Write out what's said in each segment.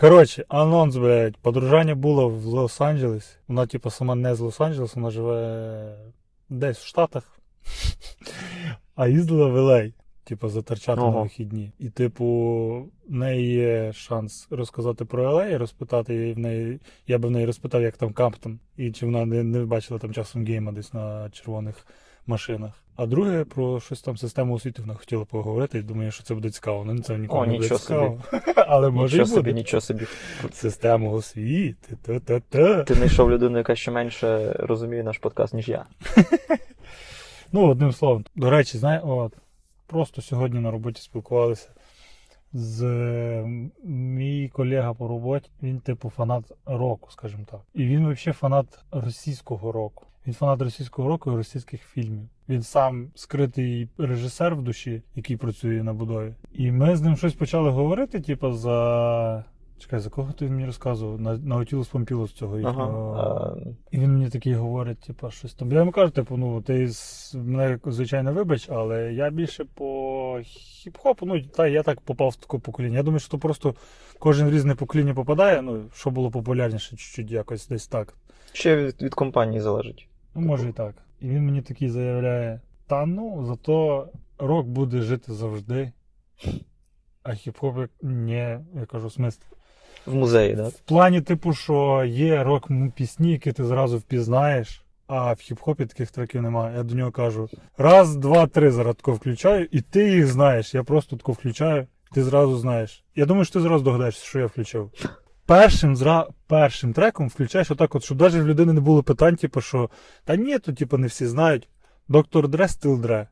Коротше, анонс, блядь, подружання було в Лос-Анджелесі. Вона, типу, сама не з Лос-Анджелесу, вона живе десь в Штатах. А їздила в Елей, типу, затерчати на вихідні. І, типу, в неї є шанс розказати про Елей, розпитати її в неї. Я би в неї розпитав, як там Камптон, і чи вона не, не бачила там часом гейма десь на червоних машинах. А друге про щось там систему освіти вона хотіла поговорити, і думаю, що це буде цікаво. Ну, це нікому О, не буде цікаво. Але може Нічого і собі, нічого собі. Систему освіти. Та-та-та. Ти знайшов людину, яка ще менше розуміє наш подкаст, ніж я. Ну, одним словом. До речі, знає, от, просто сьогодні на роботі спілкувалися з мій колега по роботі. Він, типу, фанат року, скажімо так. І він взагалі фанат російського року. Він фанат російського року і російських фільмів. Він сам скритий режисер в душі, який працює на будові. І ми з ним щось почали говорити, типу, за. Чекай, за кого ти мені розказував? На, на Отілус Помпілус цього їхнього. Ага. І він мені такий говорить, типу, щось там. Я йому кажу, типу, ну ти з- мене звичайно вибач, але я більше по хіп-хопу. Ну, та я так попав в таке покоління. Я думаю, що то просто кожен в різне покоління попадає. Ну, що було популярніше, чуть-чуть якось десь так. Ще від, від компанії залежить. Ну, може і так. І він мені такий заявляє: та ну, зато рок буде жити завжди. А хіп-хоп як ні, я кажу, в смислі. В музеї, так? В плані, типу, що є рок-пісні, які ти зразу впізнаєш, а в хіп-хопі таких треків немає. Я до нього кажу: раз, два, три зараз тако включаю, і ти їх знаєш. Я просто тако включаю, ти зразу знаєш. Я думаю, що ти зразу догадаєшся, що я включив. Першим, зра... першим треком включаєш отак, от, щоб навіть в людини не було питань, типу, що та ні, то типу, не всі знають. Доктор Дре, стил Дре.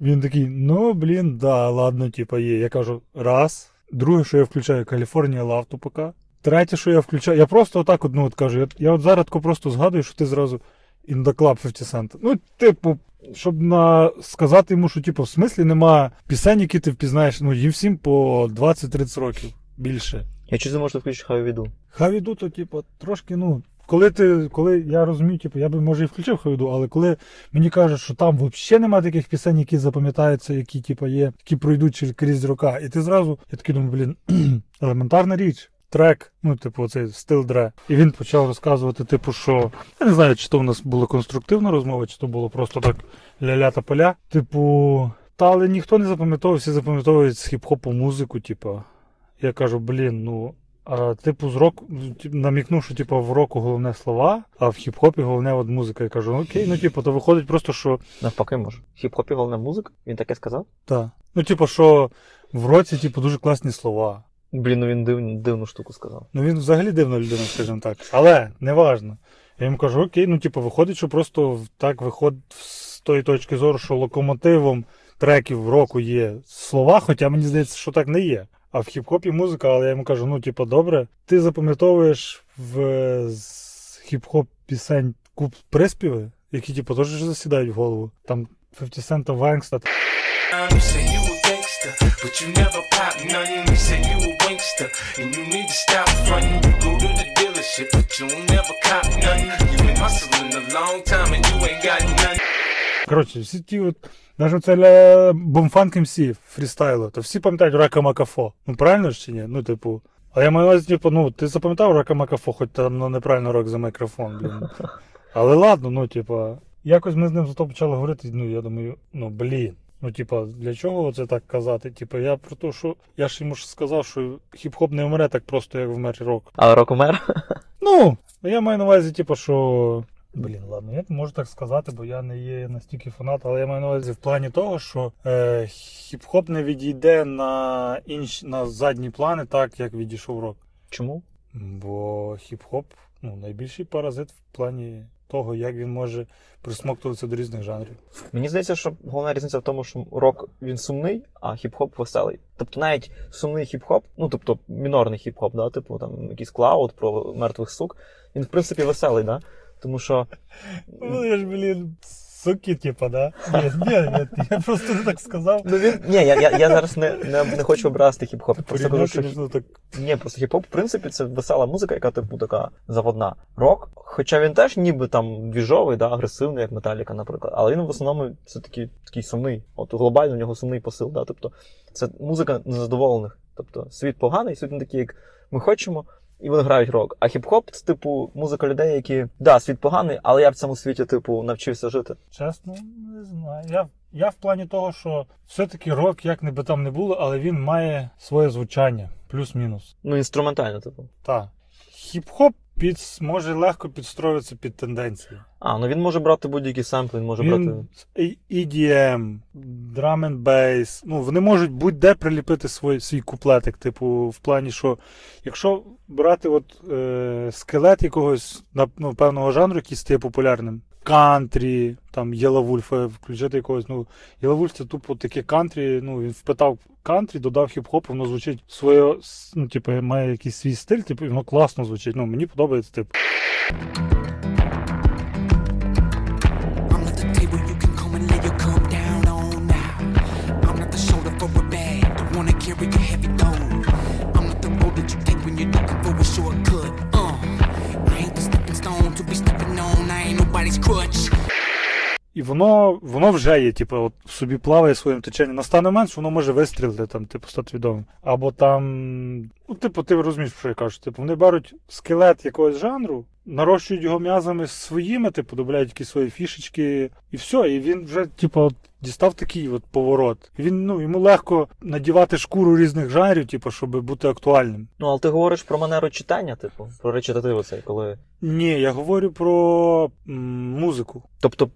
Він такий, ну блін, да, ладно, типа є. Я кажу, раз. Друге, що я включаю Каліфорнія Лав тупака. Третє, що я включаю. Я просто отак от, ну, от кажу, я, я от зараз просто згадую, що ти зразу in the club 50 Cent. Ну, типу, щоб на... сказати йому, що типу, в смислі нема пісень, які ти впізнаєш, ну, їм всім по 20-30 років більше. Я чуть можу включити хай віду. Хавіду, то, типу, трошки, ну. Коли ти, коли я розумію, типу, я би може і включив Хавіду, але коли мені кажуть, що там взагалі немає таких пісень, які запам'ятаються, які, типу, є, які пройдуть через крізь рока. І ти зразу, я такий думаю, блін, елементарна річ. Трек, ну, типу, цей стил дре. І він почав розказувати, типу, що я не знаю, чи то в нас була конструктивна розмова, чи то було просто так ля-ля та поля. Типу, та але ніхто не запам'ятовував, всі запам'ятовують з хіп-хопу музику, типу. Я кажу, блін, ну. А, типу, з року намікнув, що типу, в року головне слова, а в хіп-хопі головне от музика. Я кажу, окей, ну типу, то виходить просто, що Навпаки, може. В хіп-хопі головна музика? Він таке сказав? та. Ну, типу, що в році, типу, дуже класні слова. Блін, ну він дивну, дивну штуку сказав. Ну він взагалі дивна людина, скажімо так. Але неважно. Я йому кажу, окей, ну типу, виходить, що просто так виходить з тої точки зору, що локомотивом треків року є слова, хоча мені здається, що так не є. А в хіп-хопі музика, але я йому кажу, ну типу, добре, ти запам'ятовуєш в хіп-хоп пісень куп приспіви, які типу теж засідають в голову. Там 50 Cent Вангста. But you never pop nothing. You say you a wankster, and you need to stop fronting. You go to the dealership, but you don't never cop nothing. You been hustling a long time, and you ain't got nothing. Коротше, всі ті от, навіть це для бомфанк МС фрістайлу, то всі пам'ятають Рака Макафо. Ну правильно ж чи ні? Ну, типу. А я маю на увазі, типу, ну, ти запам'ятав Рака Макафо, хоч там ну, неправильно рок за мікрофон, блін. Але ладно, ну, типу, якось ми з ним зато почали говорити, ну, я думаю, ну, блін. Ну, типа, для чого це так казати? Типа, я про те, що я ж йому ж сказав, що хіп-хоп не вмре так просто, як вмер рок. А рок умер? Ну, я маю на увазі, типу, що. Блін, ладно, я можу так сказати, бо я не є настільки фанат, але я маю на увазі в плані того, що е, хіп-хоп не відійде на інші на задні плани, так як відійшов рок. Чому? Бо хіп-хоп ну, найбільший паразит в плані того, як він може присмоктуватися до різних жанрів. Мені здається, що головна різниця в тому, що рок він сумний, а хіп-хоп веселий. Тобто навіть сумний хіп-хоп, ну тобто мінорний хіп-хоп, да, типу там якийсь cloud про мертвих сук, він в принципі веселий, да? Тому що Ну, я ж, блін, суки, типа, да? Ні, ні, ні, я просто не так сказав. Ну він. Ні, я, я, я зараз не, не, не хочу образити хіп-хоп. Я Просто кажу, що ну, так. ні, просто хіп-хоп, в принципі, це весела музика, яка типу така заводна. Рок. Хоча він теж ніби там двіжовий, да, агресивний, як Металіка, наприклад. Але він в основному це такий, такий сумний. От глобально у нього сумний посил. Да? Тобто це музика незадоволених. Тобто світ поганий, світ не такий, як ми хочемо. І вони грають рок. А хіп-хоп це, типу, музика людей, які да, світ поганий, але я в цьому світі, типу, навчився жити. Чесно, не знаю. Я, я в плані того, що все-таки рок, як не би там не було, але він має своє звучання, плюс-мінус. Ну, інструментально, типу. Так. Хіп-хоп під, може легко підстроюватися під тенденції. А, ну він може брати будь-які семпли, він може. Він і- EDM, drum and bass, ну вони можуть будь-де приліпити свій, свій куплетик. Типу, в плані, що якщо брати от, е, скелет якогось на- ну, певного жанру, який стає популярним, кантрі, там Єлавульфа, включити якогось, ну, Єлавульф це тупо таке кантрі, ну він впитав кантрі, додав хіп-хоп, воно звучить своє, ну, типу, має якийсь свій стиль, типу, воно класно звучить. Ну, мені подобається, типу. І воно, воно вже є, типу, от в собі плаває своїм теченням. Настане момент, що воно може вистрілити, там, типу, стати відомим. Або там. Ну, типу, ти розумієш, що я кажу. Типу, вони беруть скелет якогось жанру, нарощують його м'язами своїми, типу, додають якісь свої фішечки, і все. І він вже, типу, от, дістав такий от поворот. Він, ну, йому легко надівати шкуру різних жанрів, типу, щоб бути актуальним. Ну, але ти говориш про манеру читання, типу, про речитативу цей, коли. Ні, я говорю про м, музику. Тобто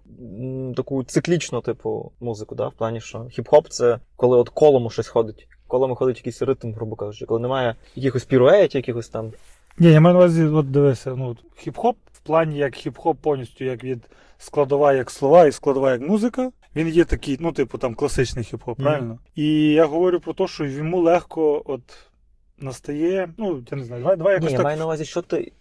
таку циклічну, типу, музику, да? в плані, що хіп-хоп це коли от колом щось ходить. Колом ходить якийсь ритм, грубо кажучи, коли немає якихось піруетів, якихось там. Ні, я маю на увазі, от дивися, ну, хіп-хоп в плані як хіп-хоп повністю як від складова як слова і складова як музика. Він є такий, ну, типу, там класичний хіп-хоп, правильно? І я говорю про те, що йому легко от настає. Ну, я не знаю, давай, давай якось Ні, я маю на увазі, що ти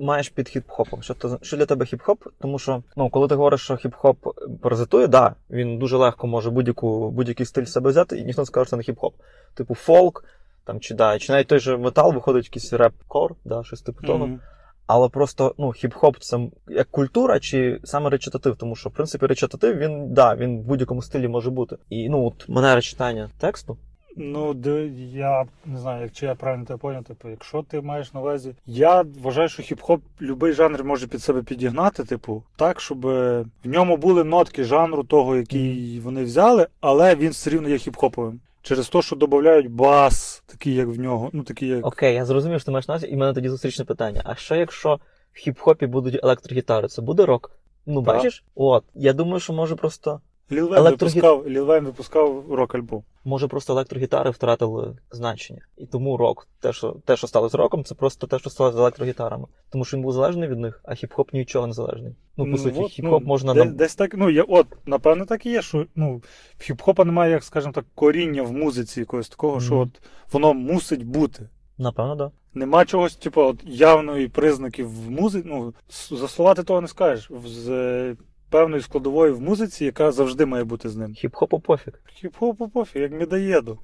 маєш під хіп-хопом. Що, ти, що для тебе хіп-хоп? Тому що, ну, коли ти говориш, що хіп-хоп паразитує, да, він дуже легко може будь-яку, будь-який стиль себе взяти, і ніхто не скаже, що це не хіп-хоп. Типу фолк, там, чи, да, чи навіть той же метал виходить якийсь реп-кор, да, щось типу того. Мгм. Але просто ну, хіп-хоп це як культура чи саме речитатив, тому що в принципі речитатив він да, він в будь-якому стилі може бути. І ну от манера читання тексту. Ну, де, я не знаю, як чи я правильно тебе поняв. Типу, якщо ти маєш на увазі. Я вважаю, що хіп-хоп будь-який жанр може під себе підігнати, типу, так, щоб е, в ньому були нотки жанру того, який вони взяли, але він все рівно є хіп-хоповим. Через те, що додають бас, такий, як в нього. Ну, такий, як. Окей, я зрозумів, що ти маєш на увазі, і в мене тоді зустрічне питання. А що якщо в хіп-хопі будуть електрогітари, це буде рок? Ну, Так. бачиш? От. Я думаю, що може просто Ліл Вейн Електрогіт- випускав, Ліл випускав рок-альбом. може просто електрогітари втратили значення. І тому рок, те, що те, що стало з роком, це просто те, що стало з електрогітарами. Тому що він був залежний від них, а хіп-хоп нічого не залежний. Ну, по суті, от, хіп-хоп ну, можна де- нам. десь так. Ну, я, от, напевно, так і є, що ну, в хіп-хопа немає, як скажімо так, коріння в музиці якогось такого, що от воно мусить бути. Напевно, так. Да. Нема чогось, типу, от явної признаків в музиці. Ну, с- за слова ти того не скажеш. З певної складової в музиці, яка завжди має бути з ним. Хіп-хопу пофіг. Хіп-хопу пофіг, як медоєду.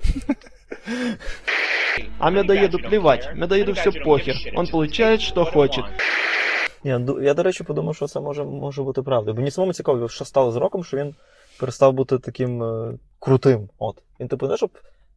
А медоеду плевать, медоеду все похер, он получает, что хочет. Ні, ду- я, до речі, подумав, що це може, може бути правдою. Бо мені самому цікаво, що стало з роком, що він перестав бути таким е, крутим. От. Він, типу, не щоб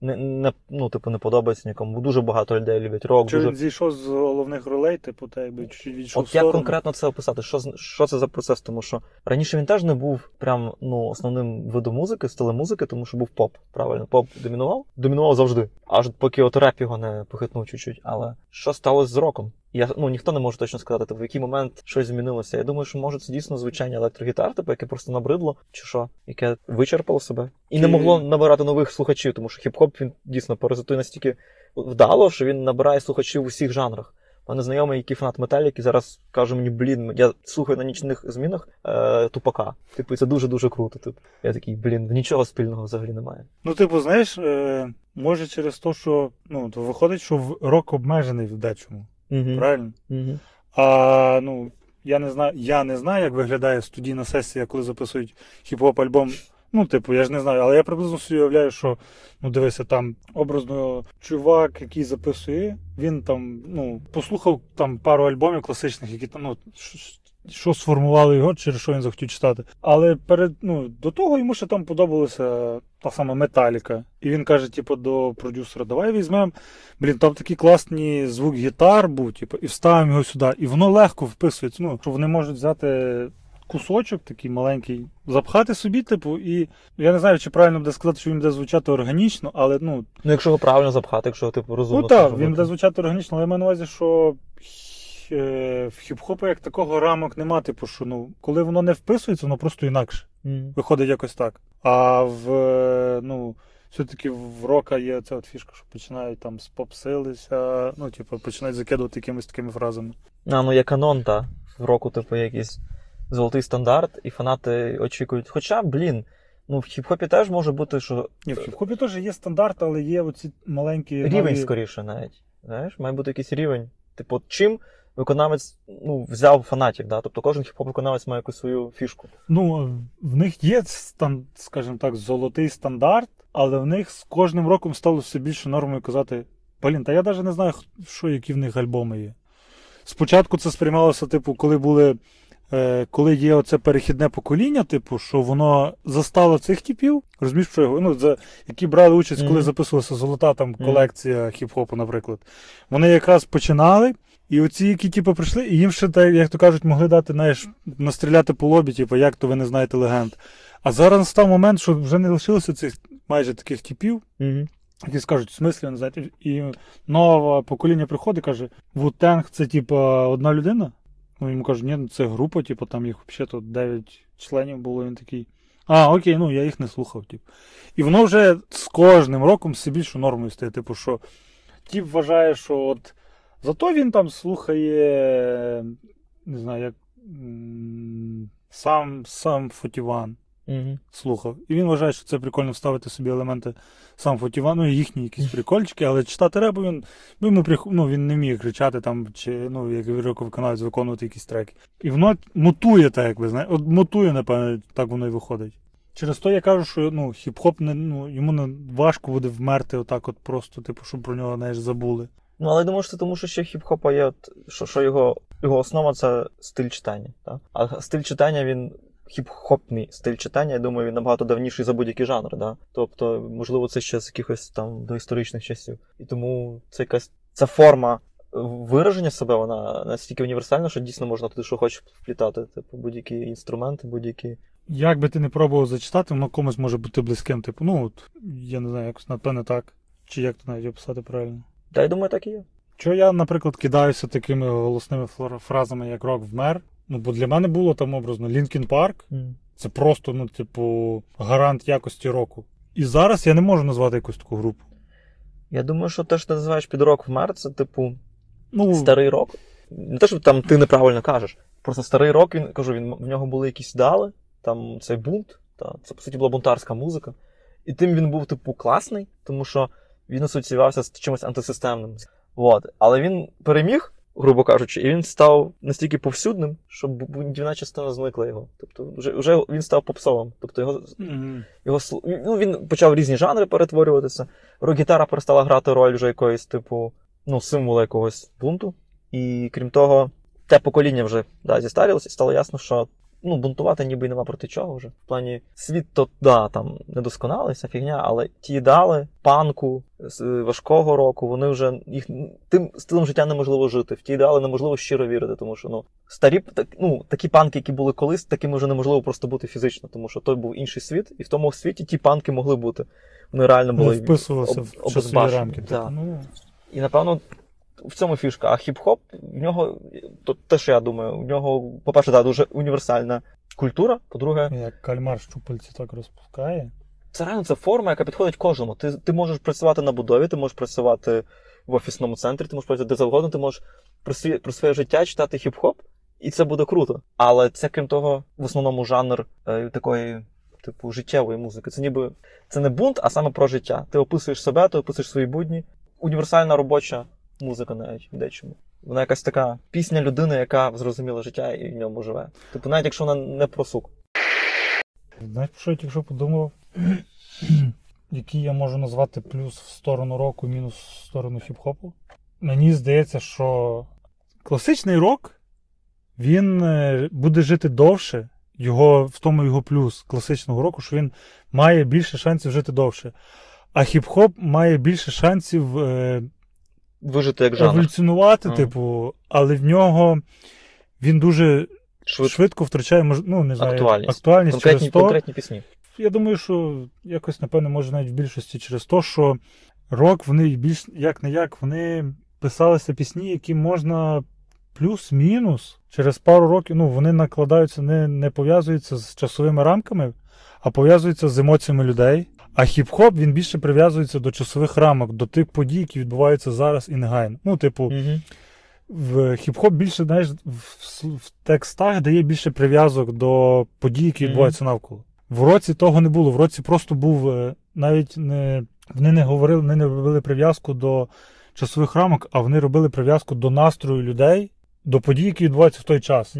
не, не, ну, типу, не подобається нікому. Бо Дуже багато людей люблять рок. Чи Дуже... він зійшов з головних ролей, типу, та якби чуть-чуть відійшов в От як сторону. конкретно це описати? Що, що це за процес? Тому що раніше він теж не був прям ну, основним видом музики, стилем музики, тому що був поп. Правильно, поп домінував? Домінував завжди. Аж поки от реп його не похитнув чуть-чуть. Але що сталося з роком? Я, ну, ніхто не може точно сказати, типу, в який момент щось змінилося. Я думаю, що може це дійсно звучання електрогітар, типу, яке просто набридло, чи що, яке вичерпало себе. І не могло набирати нових слухачів, тому що хіп-хоп він дійсно паразитує настільки вдало, що він набирає слухачів у всіх жанрах. У мене знайомий, який фанат Металіки, зараз каже мені, блін, я слухаю на нічних змінах е, тупака. Типу, це дуже-дуже круто. Типу. Я такий, блін, нічого спільного взагалі немає. Ну, типу, знаєш, е, може через те, що ну, то виходить, що в- рок обмежений в дечому. Угу. Правильно? Угу. А ну, я не знаю, я не знаю, як виглядає студійна сесія, коли записують хіп-хоп альбом. Ну, типу, я ж не знаю, але я приблизно собі уявляю, що ну дивися, там образно чувак, який записує, він там ну послухав там пару альбомів класичних, які там ну що сформували його, через що він захотів читати. Але перед ну до того йому ще там подобалася та сама Металіка. І він каже, типу, до продюсера: давай візьмемо. Блін, там такий класний звук гітар був, типу, і вставимо його сюди. І воно легко вписується. Ну, що вони можуть взяти кусочок такий маленький, запхати собі, типу, і я не знаю, чи правильно буде сказати, що він буде звучати органічно, але ну, Ну, якщо його правильно запхати, якщо типу розумно. ну так, він буде звучати органічно, але я маю на увазі, що в хіп-хопу як такого рамок нема, типу, що ну, коли воно не вписується, воно просто інакше. Мгм. Виходить якось так. А в е, ну, все-таки в рока є ця от фішка, що починають там спопсилися, ну, типу, починають закидувати якимись такими фразами. А, ну є канон, та. В року, типу, якийсь золотий стандарт, і фанати очікують. Хоча, блін, ну в хіп-хопі теж може бути, що Ні, в хіп-хопі теж є стандарт, але є оці маленькі рівень нові- скоріше навіть. Знаєш, має бути якийсь рівень. Типу, чим виконавець ну, взяв фанатів, да? тобто кожен хіп-хоп виконавець має якусь свою фішку. Ну, в них є, стан, скажімо так, золотий стандарт, але в них з кожним роком стало все більше нормою казати: Блін, та я навіть не знаю, що, які в них альбоми є. Спочатку це сприймалося, типу, коли були. Е, коли є оце перехідне покоління, типу, що воно застало цих типів, розумієш, що його, ну, за, які брали участь, коли записувалася золота там колекція хіп-хопу, наприклад. Вони якраз починали, і оці, які типу, прийшли, і їм ще, як то кажуть, могли дати, знаєш, настріляти по лобі, типу, як то ви не знаєте легенд. А зараз настав момент, що вже не лишилося цих майже таких типів, Угу. які скажуть, в смислі, не знаєте, і нове покоління приходить і каже, Вутенг це типа одна людина. Ну йому кажуть, ні, ну, це група, типу, там їх взагалі 9 членів було. Він такий. А, окей, ну я їх не слухав. Типу. І воно вже з кожним роком все більше нормою стає. Типу, що тіп вважає, що от зато він там слухає, не знаю, як сам сам Фотіван Угу. слухав. І він вважає, що це прикольно вставити собі елементи сам Фотіва, ну і їхні якісь прикольчики, але читати репу він, ну, йому прих... ну, він не міг кричати там, чи ну, як виконавець виконувати якісь треки. І воно мутує так, як ви знаєте. От мутує, напевно, так воно і виходить. Через то я кажу, що ну, хіп-хоп не, ну, йому не важко буде вмерти отак, от просто, типу, щоб про нього знаєш, забули. Ну, але я думаю, що це тому, що ще хіп-хопа є, от, що, що його, його основа це стиль читання. Так? А стиль читання він. Хіп-хопний стиль читання, я думаю, він набагато давніший за будь-який жанр. Да? Тобто, можливо, це ще з якихось там доісторичних часів. І тому це якась ця форма вираження себе, вона настільки універсальна, що дійсно можна туди, що хочеш вплітати. Типу, будь-які інструменти, будь-які. Як би ти не пробував зачитати, воно комусь може бути близьким. Типу, ну от, я не знаю, якось напевне так. Чи як то навіть описати правильно. Та я думаю, так і є. Чого я, наприклад, кидаюся такими голосними фразами, як рок вмер. Ну, бо для мене було там образно Лінкін Парк. Це просто, ну, типу, гарант якості року. І зараз я не можу назвати якусь таку групу. Я думаю, що те, що ти називаєш під рок вмер, це типу Ну, старий рок. Не те, що там ти неправильно кажеш. Просто старий рок, він кажу, він, в нього були якісь дали, там цей бунт, та, це по суті була бунтарська музика. І тим він був, типу, класний, тому що він асоціювався з чимось антисистемним. От. Але він переміг, грубо кажучи, і він став настільки повсюдним, що бу- будівна частина зникла його. Тобто, вже, вже він став попсовим. Тобто його мгм. його ну, він почав різні жанри перетворюватися. Рок-гітара перестала грати роль вже якоїсь, типу, ну, символа якогось бунту. І крім того, те покоління вже да, зістарілося, і стало ясно, що ну, бунтувати ніби нема проти чого вже. В плані світ то да, там недосконалий, вся фігня, але ті ідеали панку з е, важкого року, вони вже їх тим стилем життя неможливо жити. В ті ідеали неможливо щиро вірити, тому що ну старі так, ну, такі панки, які були колись, такими вже неможливо просто бути фізично, тому що той був інший світ, і в тому світі ті панки могли бути. Вони реально були вписувалося об- в часові рамки. Да. ну, і напевно в цьому фішка. А хіп-хоп в нього, то те, що я думаю, у нього, по-перше, да, дуже універсальна культура. По-друге, як кальмар щупальці так розпускає. це реально це форма, яка підходить кожному. Ти, ти можеш працювати на будові, ти можеш працювати в офісному центрі, ти можеш працювати де завгодно, ти можеш про, свій, про своє життя читати хіп-хоп, і це буде круто. Але це, крім того, в основному жанр е, такої. Типу, життєвої музики. Це ніби це не бунт, а саме про життя. Ти описуєш себе, ти описуєш свої будні. Універсальна робоча музика навіть в дечому. Вона якась така пісня людини, яка зрозуміла життя і в ньому живе. Типу, навіть якщо вона не про сук. Знаєш, про що я тільки подумав? Який я можу назвати плюс в сторону року, мінус в сторону хіп-хопу? Мені здається, що класичний рок він е, буде жити довше. Його, в тому його плюс класичного року, що він має більше шансів жити довше. А хіп-хоп має більше шансів е, Вижити як жанр. еволюціонувати, Ага. типу, але в нього він дуже Швидко. швидко втрачає мож... ну, не знаю, Актуальність. актуальність Конкретні, через то. конкретні пісні. Я думаю, що якось, напевно, може навіть в більшості через те, що рок, вони більш як не як, вони писалися пісні, які можна плюс-мінус через пару років, ну, вони накладаються, не, не пов'язуються з часовими рамками, а пов'язуються з емоціями людей. А хіп-хоп він більше прив'язується до часових рамок, до тих подій, які відбуваються зараз і негайно. Ну, типу, Угу. в хіп-хоп більше, знаєш, в, в текстах дає більше прив'язок до подій, які Мгм. відбуваються навколо. В році того не було. В році просто був е, навіть не вони не говорили, вони не робили прив'язку до часових рамок, а вони робили прив'язку до настрою людей, до подій, які відбуваються в той час.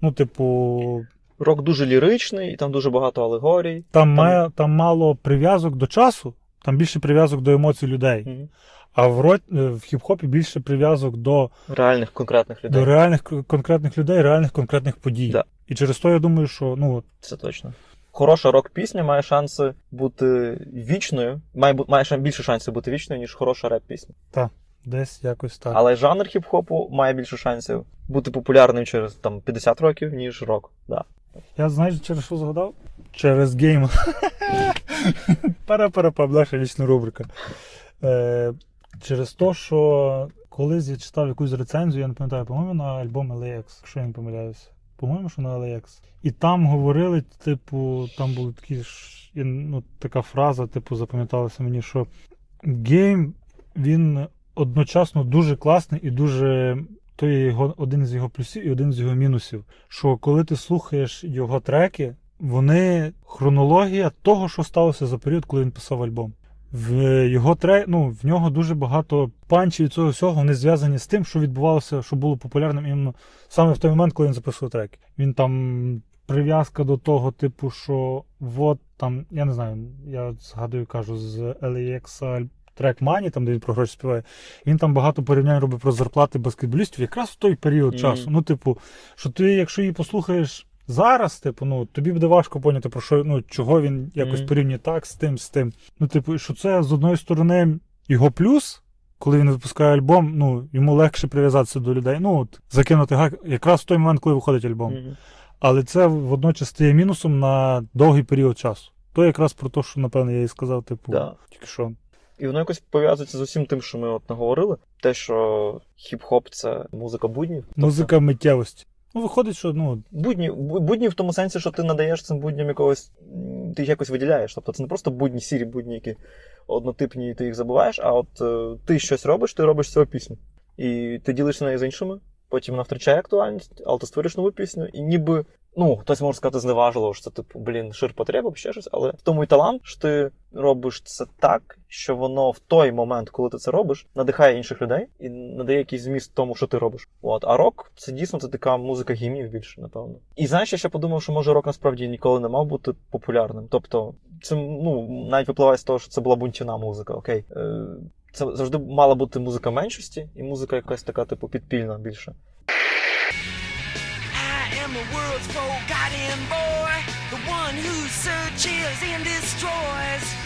Ну, типу, Рок дуже ліричний, і там дуже багато алегорій. там, має, там мало прив'язок до часу, там більше прив'язок до емоцій людей. Мгм. А в, ро... е, в хіп-хопі більше прив'язок до Реальних конкретних людей. До реальних конкретних людей, реальних конкретних подій. Да. І через то я думаю, що ну Це точно. Хороша рок-пісня має шанси бути вічною, має, бу- має більше шансів бути вічною, ніж хороша реп-пісня. десь якось так. Але жанр хіп-хопу має більше шансів бути популярним через там 50 років, ніж рок. Да. Я знаєш, через що згадав? Через гейм. Пара-пара-пам, наша вічна рубрика. Е, через те, що колись я читав якусь рецензію, я не пам'ятаю, по-моєму, на альбом LAX, якщо я не помиляюся. По-моєму, що на LAX. І там говорили, типу, там були такі ж, ну, така фраза, типу, запам'яталася мені, що гейм, він одночасно дуже класний і дуже. То є його один з його плюсів і один з його мінусів. Що коли ти слухаєш його треки, вони хронологія того, що сталося за період, коли він писав альбом. В його трек, ну, в нього дуже багато панчів і цього всього вони зв'язані з тим, що відбувалося, що було популярним іменно саме в той момент, коли він записував треки. Він там прив'язка до того, типу, що от там, я не знаю, я згадую, кажу, з LAX трек Money, там, де він про гроші співає, він там багато порівнянь робить про зарплати баскетболістів якраз в той період Мгм. часу. Ну, типу, що ти, якщо її послухаєш зараз, типу, ну, тобі буде важко поняти, про що, ну, чого він якось Мгм. порівнює так з тим, з тим. Ну, типу, що це з одної сторони його плюс. Коли він випускає альбом, ну йому легше прив'язатися до людей. Ну от закинути гак якраз в той момент, коли виходить альбом. Мгм. Але це водночас стає мінусом на довгий період часу. То якраз про те, що напевно я і сказав, типу, Да. тільки що. І воно якось пов'язується з усім тим, що ми от наговорили. Те, що хіп-хоп це музика буднів. Тобто Музика миттєвості. Ну, виходить, що ну, Будні, будні в тому сенсі, що ти надаєш цим будням якогось. Ти їх якось виділяєш. Тобто це не просто будні, сірі будні, які однотипні, і ти їх забуваєш, а от е, ти щось робиш, ти робиш цього пісню. І ти ділишся нею з іншими, потім вона втрачає актуальність, але ти створюєш нову пісню, і ніби. Ну, хтось може сказати зневажливо, що це типу, блін, шир потреб або ще щось, але в тому і талант, що ти робиш це так, що воно в той момент, коли ти це робиш, надихає інших людей і надає якийсь зміст тому, що ти робиш. От, а рок це дійсно це така музика гімнів більше, напевно. І знаєш, я ще подумав, що може рок насправді ніколи не мав бути популярним. Тобто, це ну навіть випливає з того, що це була бунтівна музика. Окей, е, це завжди мала бути музика меншості, і музика якась така, типу, підпільна більше. I am the world's forgotten boy, the one who searches and destroys.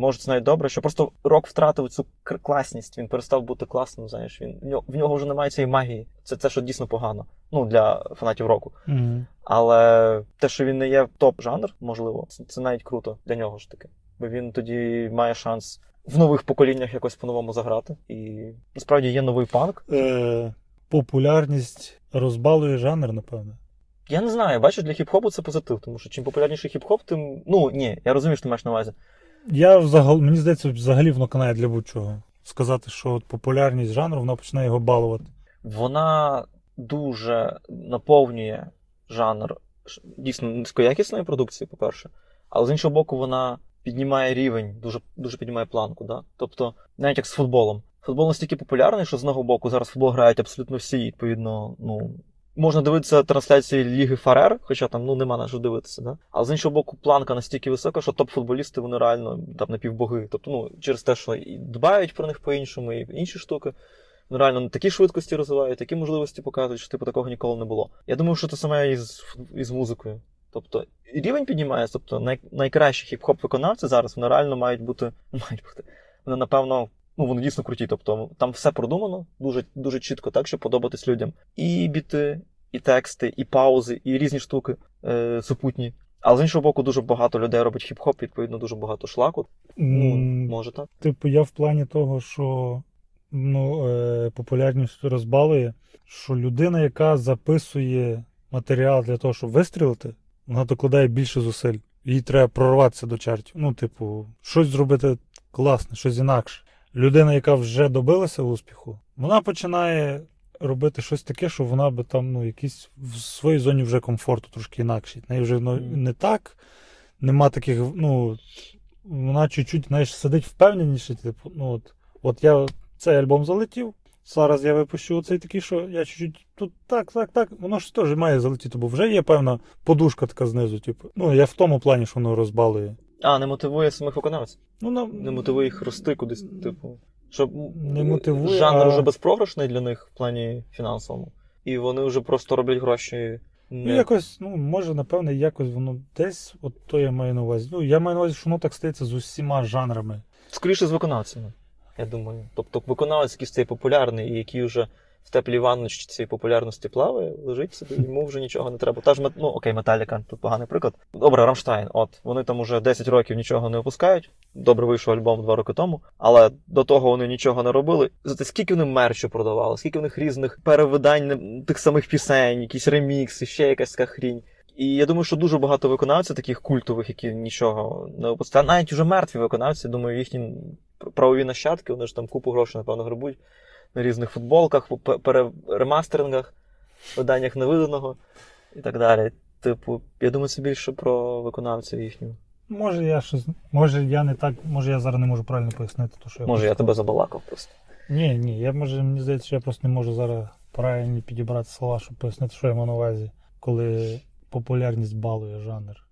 Може це навіть добре, що просто рок втратив цю класність, він перестав бути класним. Знаєш, він в нього, в нього вже немає цієї магії. Це те, що дійсно погано. Ну для фанатів року. угу. Але те, що він не є топ жанр, можливо, це, це навіть круто для нього ж таки. Бо він тоді має шанс в нових поколіннях якось по-новому заграти. І насправді є новий панк. е, популярність розбалує жанр, напевно. Я не знаю, бачиш, для хіп-хопу це позитив, тому що чим популярніший хіп-хоп, тим. Ну ні, я розумію, що ти маєш на увазі. Я взагалі, мені здається, взагалі воно канає для будь-чого. Сказати, що от популярність жанру, вона починає його балувати. Вона дуже наповнює жанр дійсно низькоякісної продукції, по-перше, але з іншого боку, вона піднімає рівень, дуже, дуже піднімає планку. Да? Тобто, навіть як з футболом. Футбол настільки популярний, що з одного боку зараз футбол грають абсолютно всі, відповідно, ну. Можна дивитися трансляції Ліги Фарер, хоча там ну нема на що дивитися, да? Але з іншого боку, планка настільки висока, що топ-футболісти вони реально там напівбоги. Тобто, ну, через те, що і дбають про них по-іншому, і інші штуки. Ну, реально такі швидкості розвивають, такі можливості показують, що типу такого ніколи не було. Я думаю, що це саме із, із музикою. Тобто, рівень піднімається, тобто най, найкращі хіп-хоп виконавці зараз вони реально мають бути. Мають бути. Вони, напевно, ну вони дійсно круті. Тобто там все продумано дуже, дуже чітко, так, щоб подобатись людям. І біти, і тексти, і паузи, і різні штуки е, супутні. Але з іншого боку, дуже багато людей робить хіп-хоп, відповідно, дуже багато шлаку. Ну, може так. Типу, я в плані того, що ну, е, популярність розбалує, що людина, яка записує матеріал для того, щоб вистрілити, вона докладає більше зусиль. Їй треба прорватися до чартів. Ну, типу, щось зробити класне, щось інакше. Людина, яка вже добилася успіху, вона починає робити щось таке, що вона би там, ну, якісь в своїй зоні вже комфорту трошки інакше. Неї вже ну, не так, нема таких, ну, вона чуть-чуть, знаєш, сидить впевненіше. Типу, ну, от, от я цей альбом залетів, зараз я випущу цей такий, що я чуть-чуть тут так, так, так, воно ж теж має залетіти, бо вже є певна подушка така знизу. Типу. Ну, я в тому плані, що воно розбалує. А, не мотивує самих виконавців. Ну, на... Не мотивує їх рости кудись, типу. Щоб Не мотивує, жанр а- вже безпрограшний для них в плані фінансовому. І вони вже просто роблять гроші. Ну, якось, ну, може, напевне, якось воно десь, от то я маю на увазі. Ну, я маю на увазі, що воно так стається з усіма жанрами. Скоріше з виконавцями, я думаю. Тобто виконавець, який стає популярний і який вже в теплій ванночці популярності плаває, лежить собі, йому вже нічого не треба. Та ж ну окей, Металіка, тут поганий приклад. Добре, Рамштайн, от вони там уже 10 років нічого не випускають. Добре вийшов альбом два роки тому, але до того вони нічого не робили. Зате скільки вони мерчу продавали, скільки в них різних перевидань тих самих пісень, якісь ремікси, ще якась така хрінь. І я думаю, що дуже багато виконавців таких культових, які нічого не випускають. Навіть уже мертві виконавці, думаю, їхні правові нащадки, вони ж там купу грошей, напевно, грабують на різних футболках, ремастерингах, виданнях невиданого і так далі. Типу, я думаю, це більше про виконавців їхню. Може, я щось, може, я не так, може, я зараз не можу правильно пояснити, то, що я Може, я тебе забалакав просто. Ні, ні, я може, мені здається, що я просто не можу зараз правильно підібрати слова, щоб пояснити, що я маю на увазі, коли популярність балує жанр.